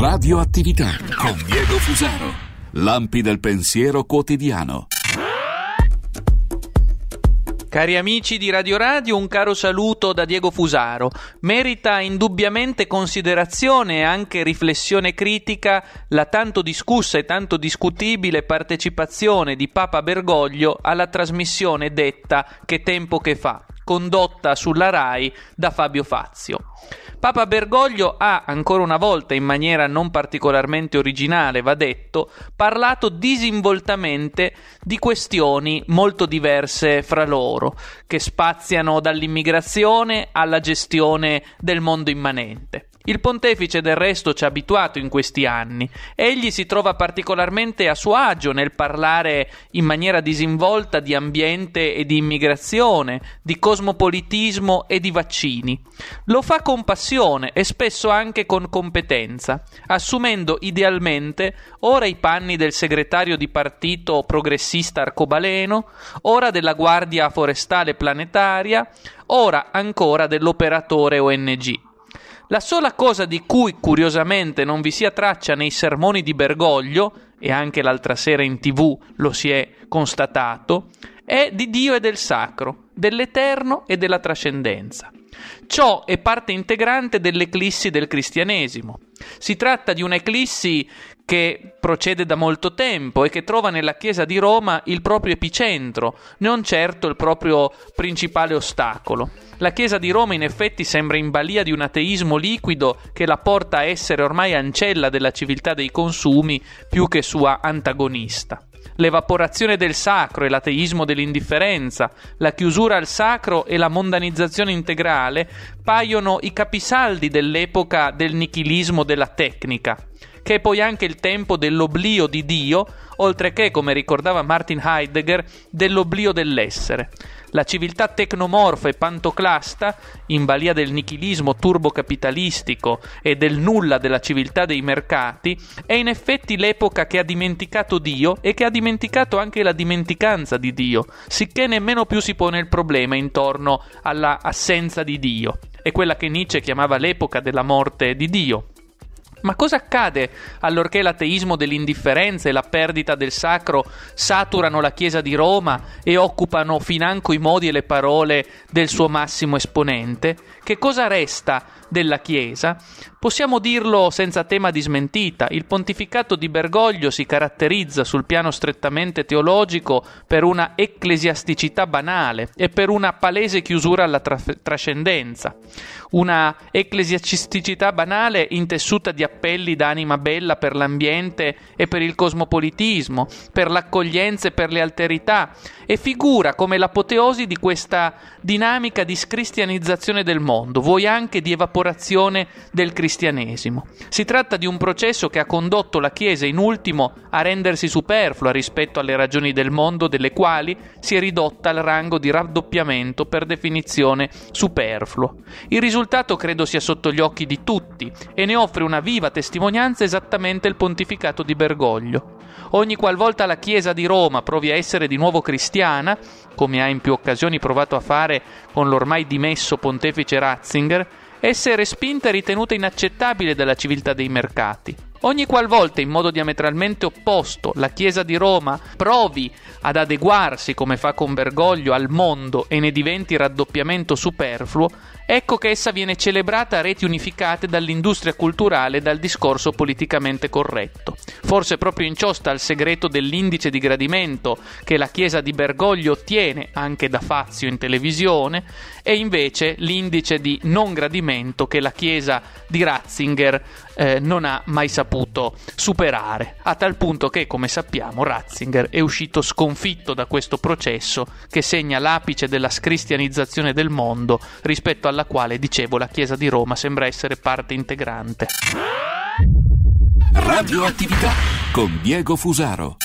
Radioattività con Diego Fusaro. Lampi del pensiero quotidiano. Cari amici di Radio Radio, un caro saluto da Diego Fusaro. Merita indubbiamente considerazione e anche riflessione critica la tanto discussa e tanto discutibile partecipazione di Papa Bergoglio alla trasmissione detta Che tempo che fa, condotta sulla RAI da Fabio Fazio. Papa Bergoglio ha, ancora una volta in maniera non particolarmente originale, va detto, parlato disinvoltamente di questioni molto diverse fra loro, che spaziano dall'immigrazione alla gestione del mondo immanente. Il pontefice del resto ci ha abituato in questi anni. Egli si trova particolarmente a suo agio nel parlare in maniera disinvolta di ambiente e di immigrazione, di cosmopolitismo e di vaccini. Lo fa con passione e spesso anche con competenza, assumendo idealmente ora i panni del segretario di partito progressista arcobaleno, ora della Guardia Forestale Planetaria, ora ancora dell'operatore ONG. La sola cosa di cui curiosamente non vi sia traccia nei sermoni di Bergoglio, e anche l'altra sera in tv lo si è constatato, è di Dio e del sacro, dell'eterno e della trascendenza. Ciò è parte integrante dell'eclissi del cristianesimo. Si tratta di un'eclissi che procede da molto tempo e che trova nella Chiesa di Roma il proprio epicentro, non certo il proprio principale ostacolo. La Chiesa di Roma in effetti sembra in balia di un ateismo liquido che la porta a essere ormai ancella della civiltà dei consumi più che sua antagonista l'evaporazione del sacro e l'ateismo dell'indifferenza, la chiusura al sacro e la mondanizzazione integrale paiono i capisaldi dell'epoca del nichilismo della tecnica che è poi anche il tempo dell'oblio di Dio, oltre che, come ricordava Martin Heidegger, dell'oblio dell'essere. La civiltà tecnomorfa e pantoclasta, in balia del nichilismo turbocapitalistico e del nulla della civiltà dei mercati, è in effetti l'epoca che ha dimenticato Dio e che ha dimenticato anche la dimenticanza di Dio, sicché nemmeno più si pone il problema intorno alla assenza di Dio. È quella che Nietzsche chiamava l'epoca della morte di Dio. Ma cosa accade allorché l'ateismo dell'indifferenza e la perdita del sacro saturano la Chiesa di Roma e occupano financo i modi e le parole del suo massimo esponente? Che cosa resta della Chiesa? Possiamo dirlo senza tema di smentita, il pontificato di Bergoglio si caratterizza sul piano strettamente teologico per una ecclesiasticità banale e per una palese chiusura alla tra- trascendenza, una ecclesiasticità banale intessuta di appelli d'anima bella per l'ambiente e per il cosmopolitismo, per l'accoglienza e per le alterità, e figura come l'apoteosi di questa dinamica di scristianizzazione del mondo, vuoi anche di evaporazione del cristianesimo. Si tratta di un processo che ha condotto la Chiesa in ultimo a rendersi superflua rispetto alle ragioni del mondo delle quali si è ridotta al rango di raddoppiamento per definizione superfluo. Il risultato credo sia sotto gli occhi di tutti e ne offre una viva testimonianza esattamente il pontificato di Bergoglio. Ogni qualvolta la Chiesa di Roma provi a essere di nuovo cristiana, come ha in più occasioni provato a fare con l'ormai dimesso pontefice Ratzinger, essa è respinta e ritenuta inaccettabile dalla civiltà dei mercati. Ogni qualvolta in modo diametralmente opposto la Chiesa di Roma provi ad adeguarsi, come fa con Bergoglio, al mondo e ne diventi raddoppiamento superfluo, ecco che essa viene celebrata a reti unificate dall'industria culturale e dal discorso politicamente corretto. Forse proprio in ciò sta il segreto dell'indice di gradimento che la Chiesa di Bergoglio ottiene anche da Fazio in televisione e invece l'indice di non gradimento che la Chiesa di Ratzinger eh, non ha mai saputo superare, a tal punto che, come sappiamo, Ratzinger è uscito sconfitto da questo processo che segna l'apice della scristianizzazione del mondo, rispetto alla quale, dicevo, la Chiesa di Roma sembra essere parte integrante. Radioattività con Diego Fusaro.